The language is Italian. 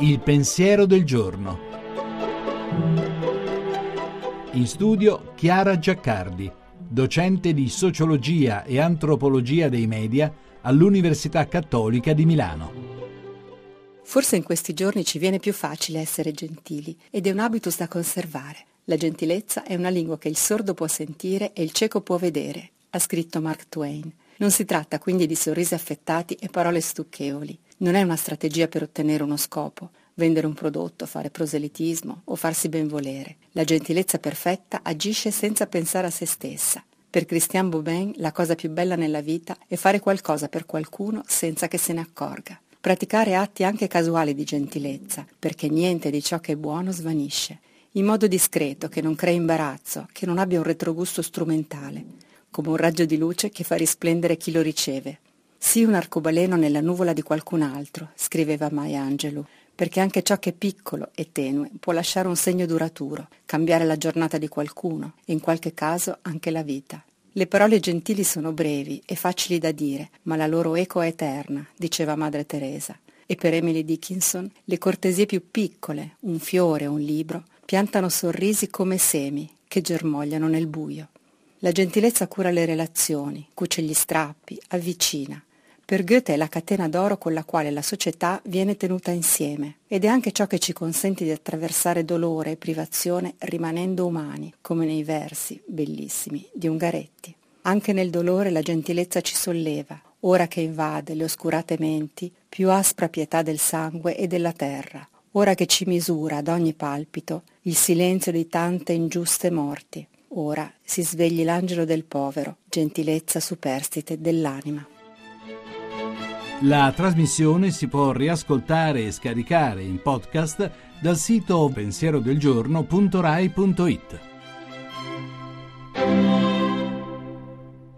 Il pensiero del giorno. In studio Chiara Giaccardi, docente di sociologia e antropologia dei media all'Università Cattolica di Milano. Forse in questi giorni ci viene più facile essere gentili ed è un habitus da conservare. La gentilezza è una lingua che il sordo può sentire e il cieco può vedere, ha scritto Mark Twain. Non si tratta quindi di sorrisi affettati e parole stucchevoli. Non è una strategia per ottenere uno scopo, vendere un prodotto, fare proselitismo o farsi benvolere. La gentilezza perfetta agisce senza pensare a se stessa. Per Christian Bobin la cosa più bella nella vita è fare qualcosa per qualcuno senza che se ne accorga. Praticare atti anche casuali di gentilezza, perché niente di ciò che è buono svanisce. In modo discreto, che non crei imbarazzo, che non abbia un retrogusto strumentale come un raggio di luce che fa risplendere chi lo riceve. Sii un arcobaleno nella nuvola di qualcun altro, scriveva Maya Angelou, perché anche ciò che è piccolo e tenue può lasciare un segno duraturo, cambiare la giornata di qualcuno e in qualche caso anche la vita. Le parole gentili sono brevi e facili da dire, ma la loro eco è eterna, diceva Madre Teresa. E per Emily Dickinson le cortesie più piccole, un fiore un libro, piantano sorrisi come semi che germogliano nel buio. La gentilezza cura le relazioni, cuce gli strappi, avvicina. Per Goethe è la catena d'oro con la quale la società viene tenuta insieme ed è anche ciò che ci consente di attraversare dolore e privazione rimanendo umani, come nei versi, bellissimi, di Ungaretti. Anche nel dolore la gentilezza ci solleva, ora che invade le oscurate menti, più aspra pietà del sangue e della terra, ora che ci misura ad ogni palpito il silenzio di tante ingiuste morti. Ora si svegli l'angelo del povero, gentilezza superstite dell'anima. La trasmissione si può riascoltare e scaricare in podcast dal sito pensierodelgiorno.rai.it.